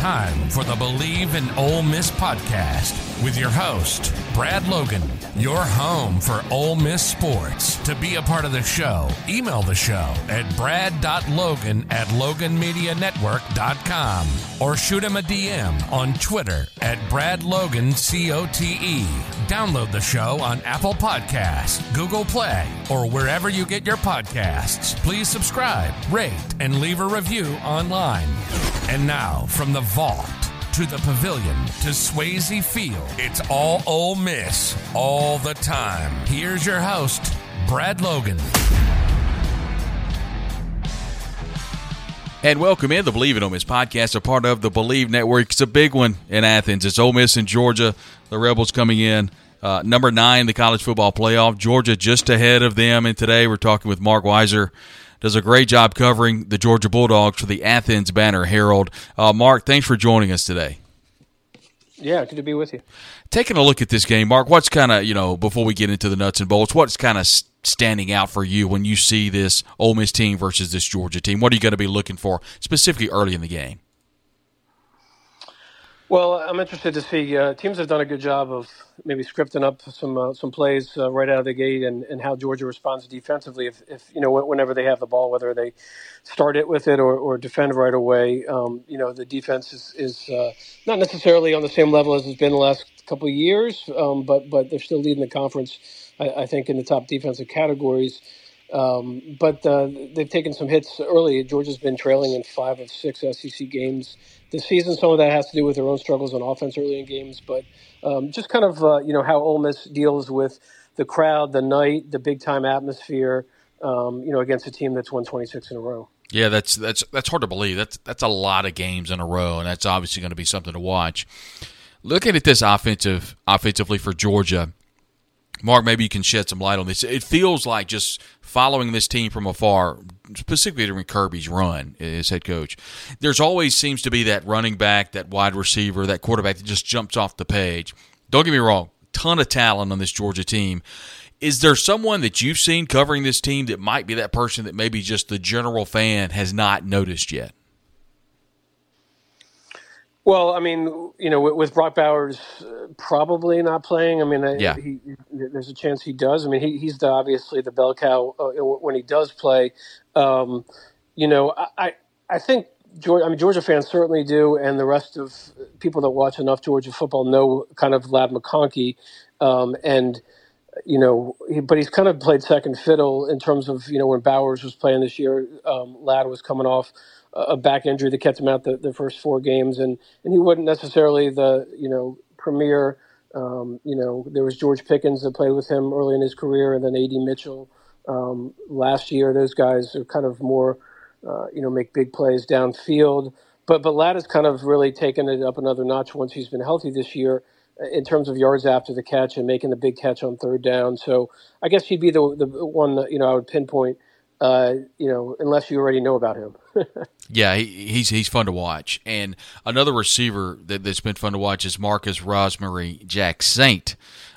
Time for the Bleav in Ole Miss podcast with your host, Brad Logan, your home for Ole Miss sports. To be a part of the show, email the show at brad.logan at loganmedianetwork.com or shoot him a DM on Twitter at bradlogancote. Download the show on Apple Podcasts, Google Play, or wherever you get your podcasts. Please subscribe, rate, and leave a review online. And now, from the Vaught to the pavilion to Swayze Field, it's all Ole Miss all the time. Here's your host, Brad Logan. And welcome in the Bleav in Ole Miss podcast, a part of the Bleav Network. It's a big one in Athens. It's Ole Miss in Georgia. The Rebels coming in. Uh, number nine, the college football playoff. Georgia just ahead of them. And today we're talking with Marc Weiszer. Does a great job covering the Georgia Bulldogs for the Athens Banner Herald. Uh, Marc, thanks for joining us today. Yeah, good to be with you. Taking a look at this game, Marc, what's kind of, you know, before we get into the nuts and bolts, what's kind of standing out for you when you see this Ole Miss team versus this Georgia team? What are you going to be looking for specifically early in the game? Well, I'm interested to see uh, teams have done a good job of maybe scripting up some uh, some plays uh, right out of the gate and, and how Georgia responds defensively. If, if you know whenever they have the ball, whether they start it with it or, or defend right away, um, you know the defense is, is uh, not necessarily on the same level as it's been the last couple of years, um, but but they're still leading the conference. I, I think in the top defensive categories. Um, but uh, they've taken some hits early. Georgia's been trailing in five of six SEC games this season. Some of that has to do with their own struggles on offense early in games, but um, just kind of uh, you know how Ole Miss deals with the crowd, the night, the big time atmosphere. Um, you know, against a team that's won 26 in a row. Yeah, that's that's that's hard to believe. That's that's a lot of games in a row, and that's obviously going to be something to watch. Looking at this offensive offensively for Georgia, Marc, maybe you can shed some light on this. It feels like just following this team from afar, specifically during Kirby's run as head coach. There's always seems to be that running back, that wide receiver, that quarterback that just jumps off the page. Don't get me wrong, ton of talent on this Georgia team. Is there someone that you've seen covering this team that might be that person that maybe just the general fan has not noticed yet? Well, I mean, you know, with Brock Bowers uh, probably not playing. I mean, yeah. he, there's a chance he does. I mean, he, he's the, obviously the bell cow uh, when he does play. Um, you know, I I think Georgia, I mean, Georgia fans certainly do, and the rest of people that watch enough Georgia football know kind of Ladd McConkey, um, and you know, he, but he's kind of played second fiddle in terms of you know when Bowers was playing this year, um, Ladd was coming off a back injury that kept him out the, the first four games, and and he wasn't necessarily the you know premier. Um, you know, there was George Pickens that played with him early in his career, and then A.D. Mitchell um, last year. Those guys are kind of more, uh, you know, make big plays downfield. But but Ladd has kind of really taken it up another notch once he's been healthy this year uh, in terms of yards after the catch and making the big catch on third down. So I guess he'd be the the one that you know I would pinpoint. Uh, you know, unless you already know about him. yeah, he, he's he's fun to watch. And another receiver that, has been fun to watch is Marcus Rosemy-Jacksaint.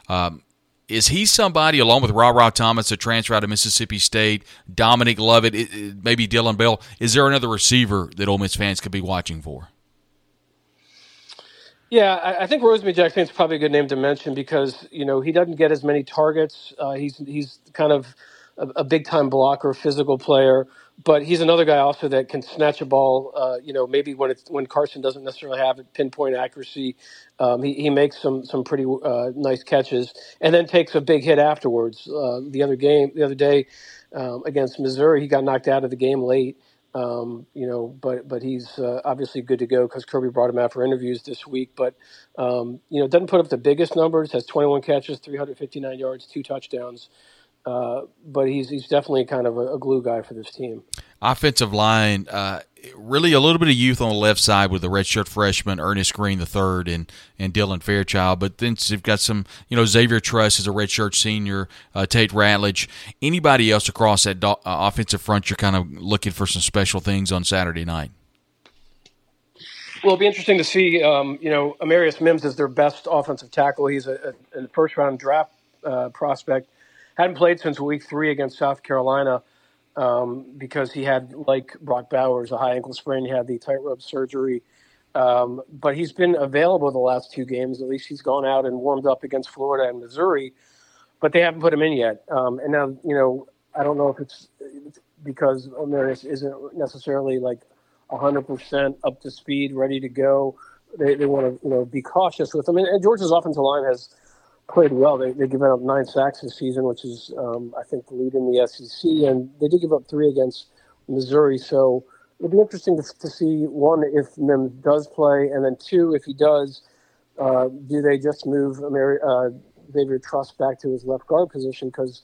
Um, is he somebody, along with RaRa Thomas, a transfer out of Mississippi State, Dominic Lovett, it, it, maybe Dillon Bell? Is there another receiver that Ole Miss fans could be watching for? Yeah, I, I think Rosemy-Jacksaint's probably a good name to mention because you know he doesn't get as many targets. Uh, he's he's kind of a, a big time blocker, physical player but he's another guy also that can snatch a ball. Uh, you know, maybe when it's when Carson doesn't necessarily have it, pinpoint accuracy, um, he, he makes some some pretty uh, nice catches, and then takes a big hit afterwards. Uh, the other game, the other day um, against Missouri, he got knocked out of the game late. Um, you know, but but he's uh, obviously good to go because Kirby brought him out for interviews this week. But um, you know, doesn't put up the biggest numbers. Has 21 catches, 359 yards, two touchdowns. Uh, but he's he's definitely kind of a, a, glue guy for this team. Offensive line, uh, really a little bit of youth on the left side with the redshirt freshman Earnest Greene the third and and Dylan Fairchild, but then you've got some you know Xavier Truss is a redshirt senior, uh, Tate Ratledge, anybody else across that do- uh, offensive front you're kind of looking for some special things on Saturday night. Well, it'll be interesting to see. Um, you know, Amarius Mims is their best offensive tackle. He's a, a, a first round draft uh, prospect. Hadn't played since week three against South Carolina um, because he had, like Brock Bowers, a high ankle sprain. He had the tightrope surgery. Um, but he's been available the last two games. At least he's gone out and warmed up against Florida and Missouri, but they haven't put him in yet. Um, and now, you know, I don't know if it's because Amarius isn't necessarily like 100% up to speed, ready to go. They, they want to you know be cautious with them. And, and Georgia's offensive line has played well. They they given up nine sacks this season, which is um, I think the lead in the SEC, and they did give up three against Missouri. So it'll be interesting to, to see one if Mims does play, and then two if he does, uh, do they just move Ameri- uh, Xavier Truss back to his left guard position because.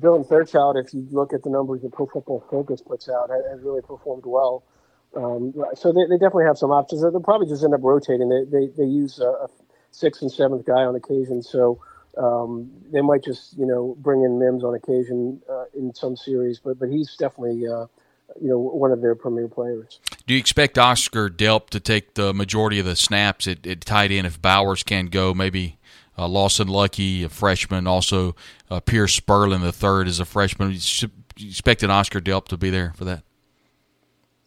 Dylan Fairchild, if you look at the numbers that Pro Football Focus puts out, has really performed well. Um, so they, they definitely have some options. They'll probably just end up rotating. They they, they use a sixth and seventh guy on occasion, so um, they might just you know bring in Mims on occasion uh, in some series. But but he's definitely uh, you know one of their premier players. Do you expect Oscar Delp to take the majority of the snaps at, at tight end if Bowers can go? Maybe uh, Lawson Luckie, a freshman, also uh, Pearce Spurlin, the third, is a freshman. You expect an Oscar Delp to be there for that?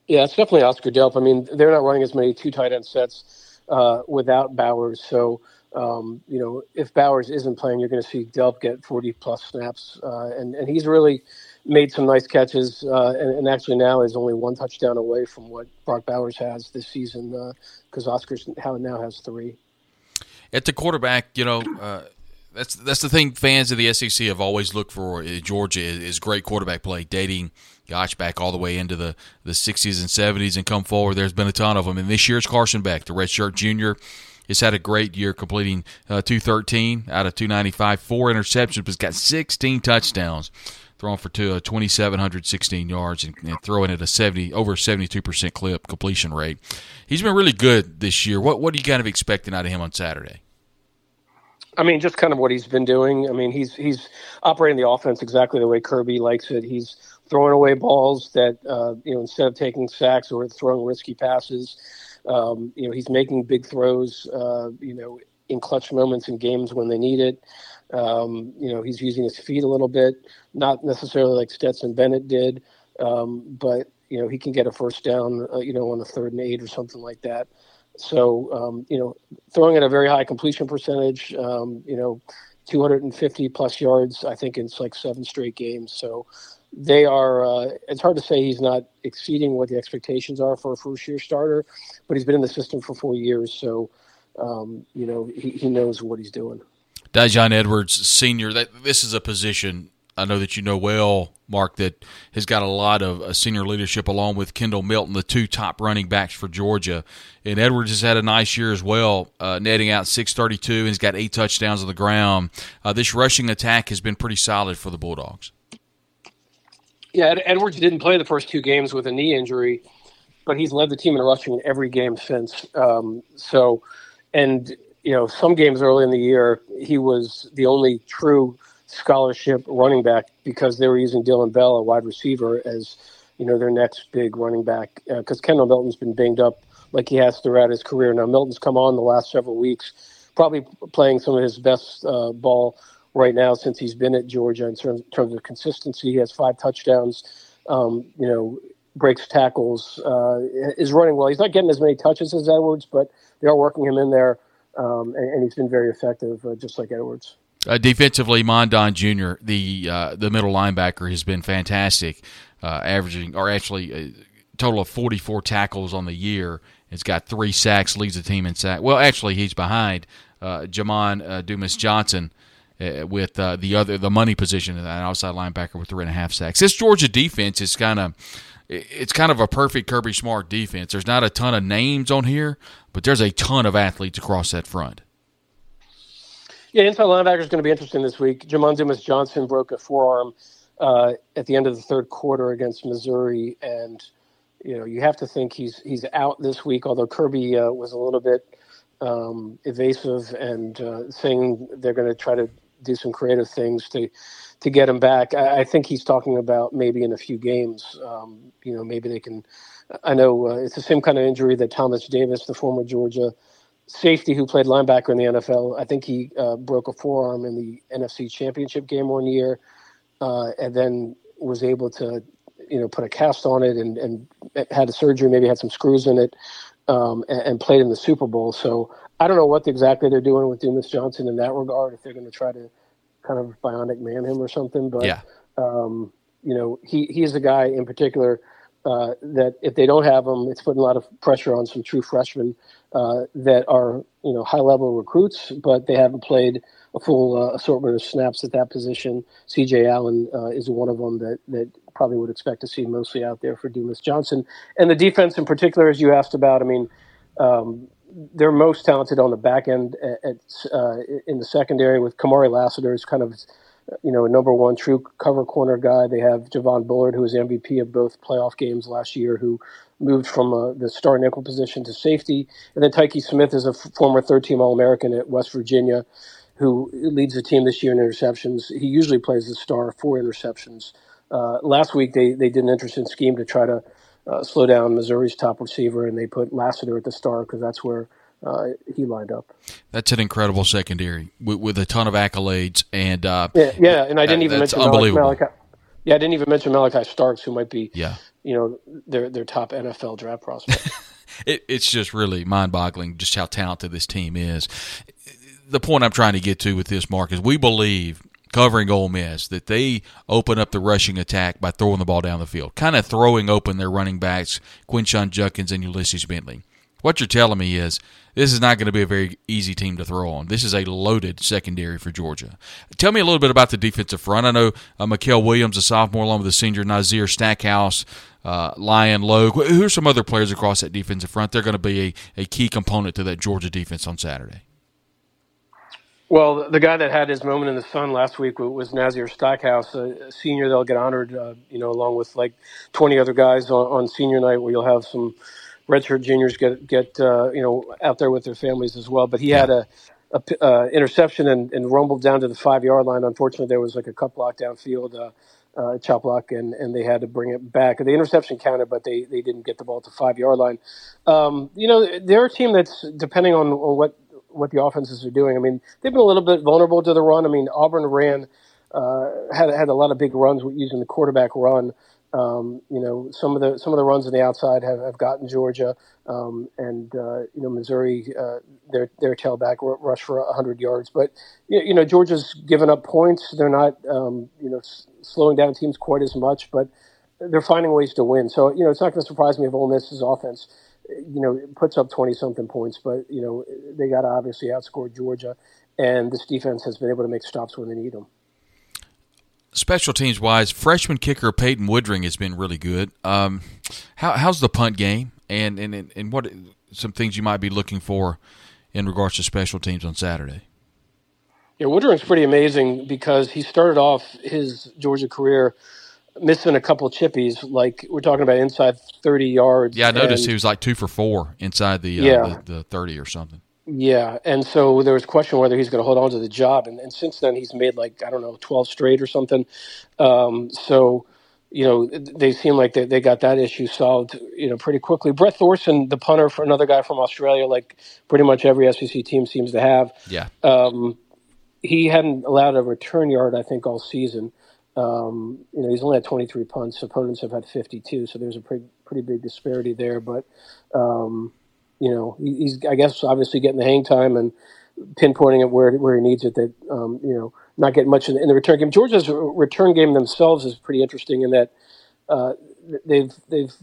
Yeah, it's definitely Oscar Delp. I mean, they're not running as many two tight end sets uh, without Bowers. So, um, you know, if Bowers isn't playing, you're going to see Delp get 40 plus snaps. Uh, and, and he's really made some nice catches. Uh, and, and, actually now is only one touchdown away from what Brock Bowers has this season because uh, Oscar now has three. At the quarterback, you know, uh, that's that's the thing fans of the SEC have always looked for. Georgia is great quarterback play, dating – gosh, back all the way into the, the 60s and 70s and come forward. There's been a ton of them. And this year's Carson Beck, the redshirt junior, has had a great year, completing uh, 213 out of 295, four interceptions, but he's got 16 touchdowns, throwing for two, uh, 2,716 yards and, and, throwing at a 70 over 72% clip completion rate. He's been really good this year. What what are you kind of expecting out of him on Saturday? I mean, just kind of what he's been doing. I mean, he's he's operating the offense exactly the way Kirby likes it. He's throwing away balls that uh, you know instead of taking sacks or throwing risky passes. Um, you know, he's making big throws. Uh, you know, in clutch moments in games when they need it. Um, you know, he's using his feet a little bit, not necessarily like Stetson Bennett did, um, but you know he can get a first down. Uh, you know, on a third and eight or something like that. So um, you know, throwing at a very high completion percentage. Um, you know, 250 plus yards. I think it's like seven straight games. So they are. Uh, it's hard to say he's not exceeding what the expectations are for a first year starter, but he's been in the system for four years, so um, you know he, he knows what he's doing. Daijun Edwards, senior. That this is a position I know that you know well, Marc, that has got a lot of uh, senior leadership along with Kendall Milton, the two top running backs for Georgia. And Edwards has had a nice year as well, uh, netting out 632 and he's got eight touchdowns on the ground. Uh, this rushing attack has been pretty solid for the Bulldogs. Yeah, Edwards didn't play the first two games with a knee injury, but he's led the team in rushing in every game since. Um, so, and you know, some games early in the year, he was the only true scholarship running back because they were using Dillon Bell, a wide receiver, as you know their next big running back. Because uh, Kendall Milton's been banged up like he has throughout his career. Now Milton's come on the last several weeks, probably playing some of his best uh, ball right now since he's been at Georgia in terms, in terms of consistency. He has five touchdowns. Um, you know, breaks tackles, uh, is running well. He's not getting as many touches as Edwards, but they are working him in there, um, and, and, he's been very effective, uh, just like Edwards. Uh, defensively, Mondon Jr., the uh, the middle linebacker, has been fantastic, uh, averaging or actually a total of 44 tackles on the year. It's got three sacks, leads the team in sack. Well, actually, he's behind uh, Jamon uh, Dumas Johnson uh, with uh, the other the money position an outside linebacker with three and a half sacks. This Georgia defense is kind of it's kind of a perfect Kirby Smart defense. There's not a ton of names on here, but there's a ton of athletes across that front. Yeah, inside linebacker is going to be interesting this week. Jamon Dumas Johnson broke a forearm uh, at the end of the third quarter against Missouri, and you know you have to think he's he's out this week. Although Kirby uh, was a little bit um, evasive and uh, saying they're going to try to do some creative things to to get him back. I, I think he's talking about maybe in a few games. Um, you know, maybe they can. I know uh, it's the same kind of injury that Thomas Davis, the former Georgia safety who played linebacker in the NFL, I think he uh, broke a forearm in the NFC Championship game one year, uh, and then was able to, you know, put a cast on it and, and had a surgery, maybe had some screws in it, um, and, and, played in the Super Bowl. So I don't know what exactly they're doing with Dumas Johnson in that regard. If they're going to try to kind of bionic man him or something, but yeah. um, you know, he he's a guy in particular. Uh, that if they don't have him, it's putting a lot of pressure on some true freshmen uh, that are you know high level recruits, but they haven't played a full uh, assortment of snaps at that position. C.J. Allen uh, is one of them that that probably would expect to see mostly out there for Dumas Johnson, and the defense in particular, as you asked about. I mean. Um, they're most talented on the back end at, uh, in the secondary with Kamari Lassiter is kind of you know, a number one true cover corner guy. They have Javon Bullard, who was MVP of both playoff games last year, who moved from uh, the star nickel position to safety. And then Tykee Smith is a f- former third team All American at West Virginia, who leads the team this year in interceptions. He usually plays the star for interceptions. Uh, last week, they, they did an interesting scheme to try to uh, slow down Missouri's top receiver, and they put Lassiter at the star because that's where uh, he lined up. That's an incredible secondary with, with a ton of accolades, and uh, yeah, yeah, and I didn't even mention unbelievable. Malachi, yeah, I didn't even mention Malaki Starks, who might be, yeah, you know, their their top NFL draft prospect. it, it's just really mind-boggling just how talented this team is. The point I'm trying to get to with this, Marc, is we believe covering Ole Miss that they open up the rushing attack by throwing the ball down the field, kind of throwing open their running backs, Quinshon Judkins and Ulysses Bentley. What you're telling me is this is not going to be a very easy team to throw on. This is a loaded secondary for Georgia. Tell me a little bit about the defensive front. I know uh, Mykel Williams, a sophomore, along with the senior Nazir Stackhouse, uh, Zion Logue. Who are some other players across that defensive front? They're going to be a, a key component to that Georgia defense on Saturday. Well, the guy that had his moment in the sun last week was Nazir Stackhouse, a senior that'll get honored, uh, you know, along with like 20 other guys on, on senior night where you'll have some – redshirt juniors get get uh, you know out there with their families as well. But he yeah. had a, a uh, interception and, and, rumbled down to the five yard line. Unfortunately, there was like a cut block downfield, uh, uh, chop block, and, and they had to bring it back. The interception counted, but they, they didn't get the ball to five yard line. Um, you know, they're a team that's depending on, on what what the offenses are doing. I mean, they've been a little bit vulnerable to the run. I mean, Auburn ran uh, had had a lot of big runs using the quarterback run. Um, you know, some of the some of the runs on the outside have, have gotten Georgia, um, and uh, you know Missouri, uh, their their tailback rush for 100 yards. But you know, Georgia's given up points. They're not um, you know s- slowing down teams quite as much, but they're finding ways to win. So you know, it's not going to surprise me if Ole Miss's offense, you know, puts up 20 something points. But you know, they got to obviously outscore Georgia, and this defense has been able to make stops when they need them special teams wise, freshman kicker Peyton Woodring has been really good. Um, how, how's the punt game, and, and and what some things you might be looking for in regards to special teams on Saturday? Yeah, Woodring's pretty amazing because he started off his Georgia career missing a couple chippies. Like we're talking about inside thirty yards. Yeah, I noticed he was like two for four inside the uh, yeah. the, the thirty or something. Yeah, and so there was question whether he's going to hold on to the job, and, and since then he's made like I don't know twelve straight or something. Um, so you know they seem like they, they got that issue solved you know pretty quickly. Brett Thorson, the punter for another guy from Australia, like pretty much every SEC team seems to have. Yeah. Um, he hadn't allowed a return yard, I think, all season. Um, you know, he's only had 23 punts. Opponents have had 52, so there's a pretty pretty big disparity there. But um, you know, he's I guess obviously getting the hang time and pinpointing it where where he needs it. That um, you know, not getting much in the, in the, return game. Georgia's return game themselves is pretty interesting in that uh, they've they've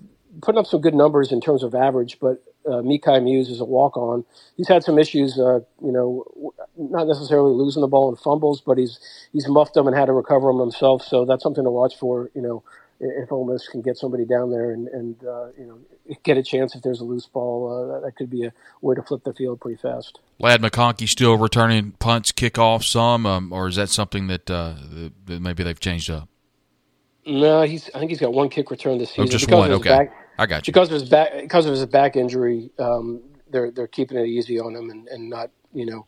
put up some good numbers in terms of average, but uh, Mekhi Mews is a walk on. He's had some issues, uh, you know, not necessarily losing the ball in fumbles, but he's he's muffed them and had to recover them himself. So that's something to watch for, you know, if Ole Miss can get somebody down there and, and uh, you know get a chance if there's a loose ball, uh, that could be a way to flip the field pretty fast. Ladd McConkey still returning punts, kickoffs, some, um, or is that something that, uh, that maybe they've changed up? No, he's. I think he's got one kick return this season. Oh, just one. Okay, back, I got you. Because of his back, because of his back injury, um, they're they're keeping it easy on him and, and not you know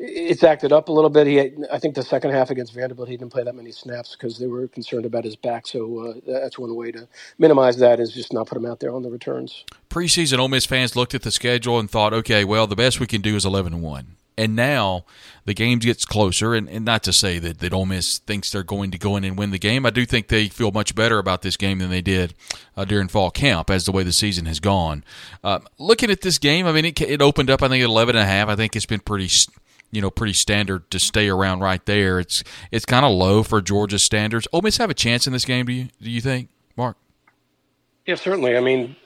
it's acted up a little bit. He, had, I think, the second half against Vanderbilt, he didn't play that many snaps because they were concerned about his back. So uh, that's one way to minimize that is just not put him out there on the returns. Preseason, Ole Miss fans looked at the schedule and thought, okay, well, the best we can do is eleven and one. And now the game gets closer, and, and not to say that, that Ole Miss thinks they're going to go in and win the game. I do think they feel much better about this game than they did uh, during fall camp as the way the season has gone. Uh, looking at this game, I mean, it, it opened up, I think, at 11 and a half. I think it's been pretty you know pretty standard to stay around right there. It's it's kind of low for Georgia's standards. Ole Miss have a chance in this game. Do you do you think, Marc? Yeah, certainly. I mean,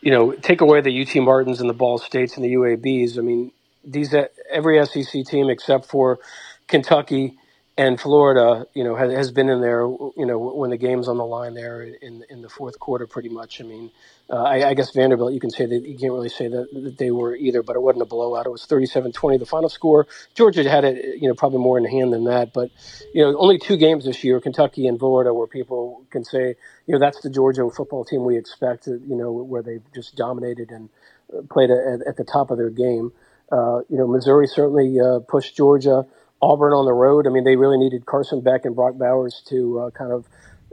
you know, take away the UT Martins and the Ball States and the UABs. I mean, these every SEC team except for Kentucky and Florida, you know, has, has been in there, you know, when the game's on the line there in in the fourth quarter, pretty much. I mean, uh, I, I, guess Vanderbilt, you can say that you can't really say that, that, they were either, but it wasn't a blowout. It was 37-20, the final score. Georgia had it, you know, probably more in hand than that. But, you know, only two games this year, Kentucky and Florida, where people can say, you know, that's the Georgia football team we expect, you know, where they've just dominated and played at, at the top of their game. Uh, you know, Missouri certainly uh, pushed Georgia. Auburn on the road. I mean, they really needed Carson Beck and Brock Bowers to uh, kind of,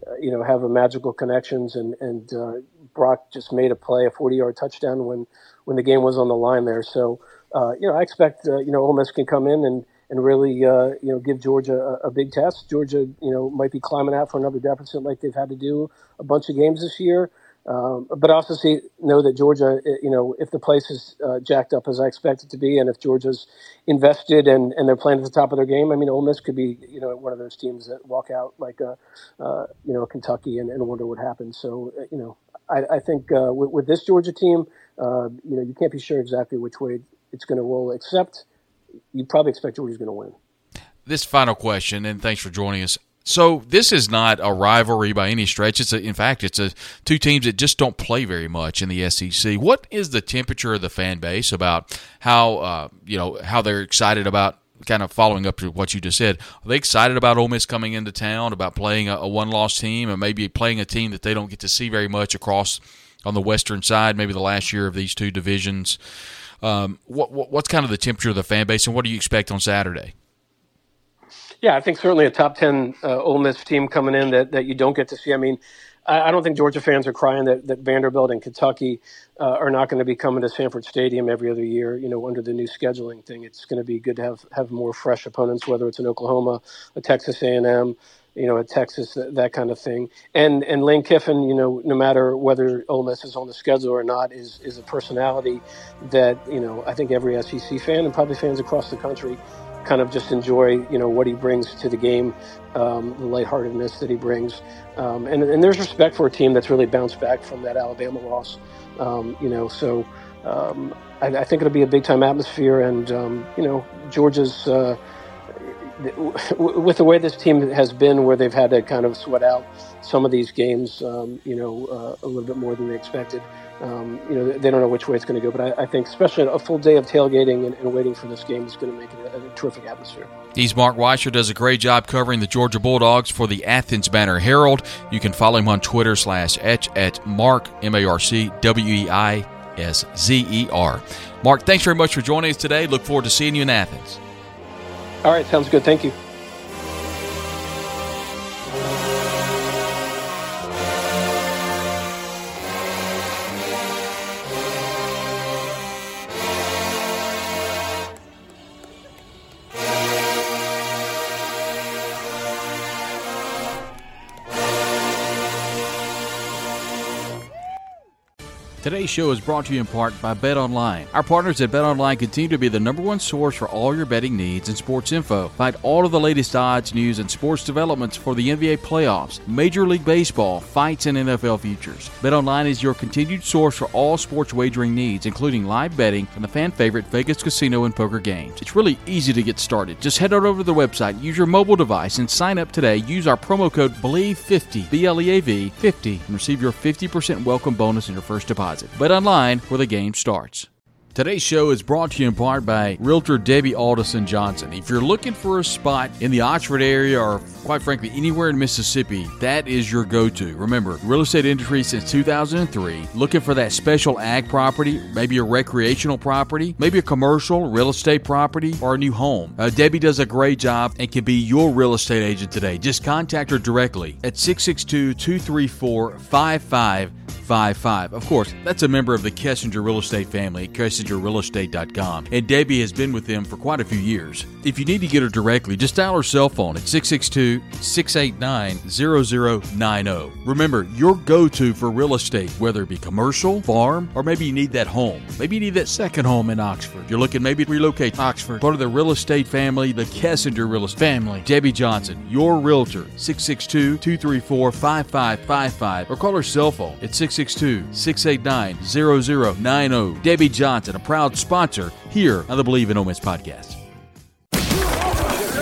uh, you know, have a magical connections. And and uh, Brock just made a play, a 40-yard touchdown when when the game was on the line there. So, uh, you know, I expect uh, you know Ole Miss can come in and and really uh, you know give Georgia a, a big test. Georgia, you know, might be climbing out for another deficit like they've had to do a bunch of games this year. Um, but also see know that Georgia, eh, you know, if the place is uh, jacked up as I expect it to be, and if Georgia's invested and, and they're playing at the top of their game, I mean, Ole Miss could be, you know, one of those teams that walk out like a, uh, you know, Kentucky and, and wonder what happens. So, uh, you know, I, I think uh, with, with, this Georgia team, uh, you know, you can't be sure exactly which way it's going to roll, except you probably expect Georgia's going to win. This final question, and thanks for joining us. So this is not a rivalry by any stretch. It's a, in fact, it's a two teams that just don't play very much in the SEC. What is the temperature of the fan base about how uh, you know how they're excited about kind of following up to what you just said? Are they excited about Ole Miss coming into town, about playing a, a one-loss team, and maybe playing a team that they don't get to see very much across on the western side? Maybe the last year of these two divisions. Um, what, what, what's kind of the temperature of the fan base, and what do you expect on Saturday? Yeah, I think certainly a top 10 uh, Ole Miss team coming in that, that you don't get to see. I mean, I, I don't think Georgia fans are crying that, that Vanderbilt and Kentucky uh, are not going to be coming to Sanford Stadium every other year, you know, under the new scheduling thing. It's going to be good to have, have more fresh opponents, whether it's an Oklahoma, a Texas A&M, you know, at Texas, that, that, kind of thing. And and Lane Kiffin, you know, no matter whether Ole Miss is on the schedule or not, is is a personality that you know I think every SEC fan and probably fans across the country kind of just enjoy, you know, what he brings to the game, um, the lightheartedness that he brings, um, and and there's respect for a team that's really bounced back from that Alabama loss, um, you know. So um, I, I, think it'll be a big time atmosphere, and um, you know, Georgia's. Uh, with the way this team has been, where they've had to kind of sweat out some of these games, um, you know, uh, a little bit more than they expected um, you know, they don't know which way it's going to go. But I, I, think, especially a full day of tailgating and, and waiting for this game is going to make it a, a, terrific atmosphere. He's Marc Weiszer, does a great job covering the Georgia Bulldogs for the Athens Banner Herald. You can follow him on Twitter slash etch at Marc, M A R C W E I S Z E R. Marc, thanks very much for joining us today. Look forward to seeing you in Athens. All right, sounds good. Thank you. Today's show is brought to you in part by Bet Online. Our partners at Bet Online continue to be the number one source for all your betting needs and sports info. Find all of the latest odds, news, and sports developments for the NBA playoffs, Major League Baseball, fights, and NFL futures. Bet Online is your continued source for all sports wagering needs, including live betting and the fan favorite Vegas casino and poker games. It's really easy to get started. Just head on over to the website, use your mobile device, and sign up today. Use our promo code BLEAV50, B L E A V 50, and receive your 50% welcome bonus in your first deposit deposit, Bet Online where the game starts. Today's show is brought to you in part by Realtor Debbie Alderson Johnson. If you're looking for a spot in the Oxford area or quite frankly anywhere in Mississippi, that is your go-to. Remember, real estate industry since 2003, looking for that special ag property, maybe a recreational property, maybe a commercial real estate property or a new home. Uh, Debbie does a great job and can be your real estate agent today. Just contact her directly at 662 234 5555. Of course, that's a member of the Kessinger Real Estate family at KessingerRealEstate.com. And Debbie has been with them for quite a few years. If you need to get her directly, just dial her cell phone at 662 689 0090. Remember, your go to for real estate, whether it be commercial, farm, or maybe you need that home. Maybe you need that second home in Oxford. You're looking maybe to relocate to Oxford. Part of the real estate family, the Kessinger Real Estate family. Debbie Johnson, your realtor, 662 234 5555, or call her cell phone at 662 689 0090. Debbie Johnson, a proud sponsor here on the Bleav in Ole Miss podcast.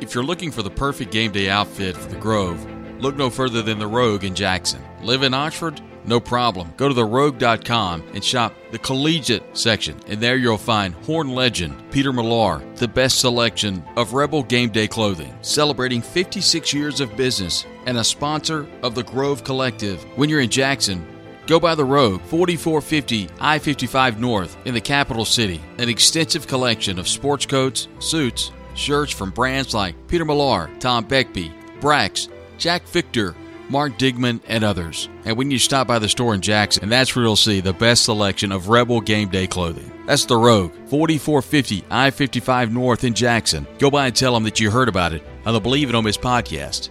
If you're looking for the perfect game day outfit for the Grove, look no further than the Rogue in Jackson. Live in Oxford? No problem. Go to therogue.com and shop the collegiate section, and there you'll find Horn legend Peter Millar, the best selection of Rebel game day clothing, celebrating 56 years of business and a sponsor of the Grove Collective. When you're in Jackson, Go by the Rogue, 4450 I 55 North in the capital city. An extensive collection of sports coats, suits, shirts from brands like Peter Millar, Tom Beckbe, Brax, Jack Victor, Mark Digman, and others. And when you stop by the store in Jackson, that's where you'll see the best selection of Rebel game day clothing. That's the Rogue, 4450 I 55 North in Jackson. Go by and tell them that you heard about it on the Bleav It On Miss podcast.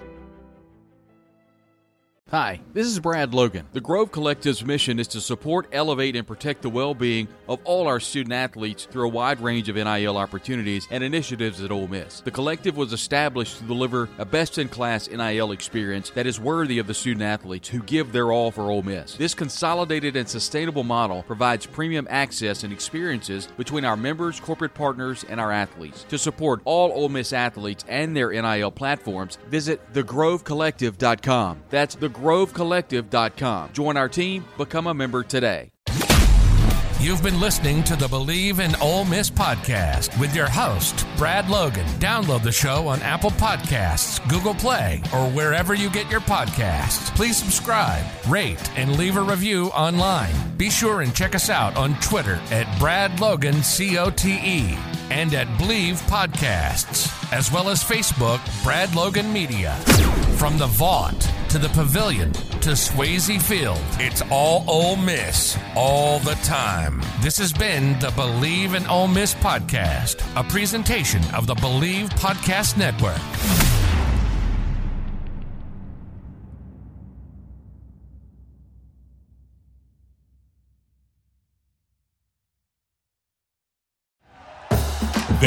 Hi, this is Brad Logan. The Grove Collective's mission is to support, elevate, and protect the well being of all our student athletes through a wide range of NIL opportunities and initiatives at Ole Miss. The collective was established to deliver a best in class NIL experience that is worthy of the student athletes who give their all for Ole Miss. This consolidated and sustainable model provides premium access and experiences between our members, corporate partners, and our athletes. To support all Ole Miss athletes and their NIL platforms, visit thegrovecollective.com. That's the grovecollective.com. Join our team, become a member today. You've been listening to the Bleav in Ole Miss podcast with your host, Brad Logan. Download the show on Apple Podcasts, Google Play, or wherever you get your podcasts. Please subscribe, rate, and leave a review online. Be sure and check us out on Twitter at Brad Logan COTE and at Bleav Podcasts, as well as Facebook, Brad Logan Media. From the Vaught to the Pavilion to Swayze Field, it's all Ole Miss all the time. This has been the Bleav in Ole Miss podcast, a presentation of the Bleav Podcast Network.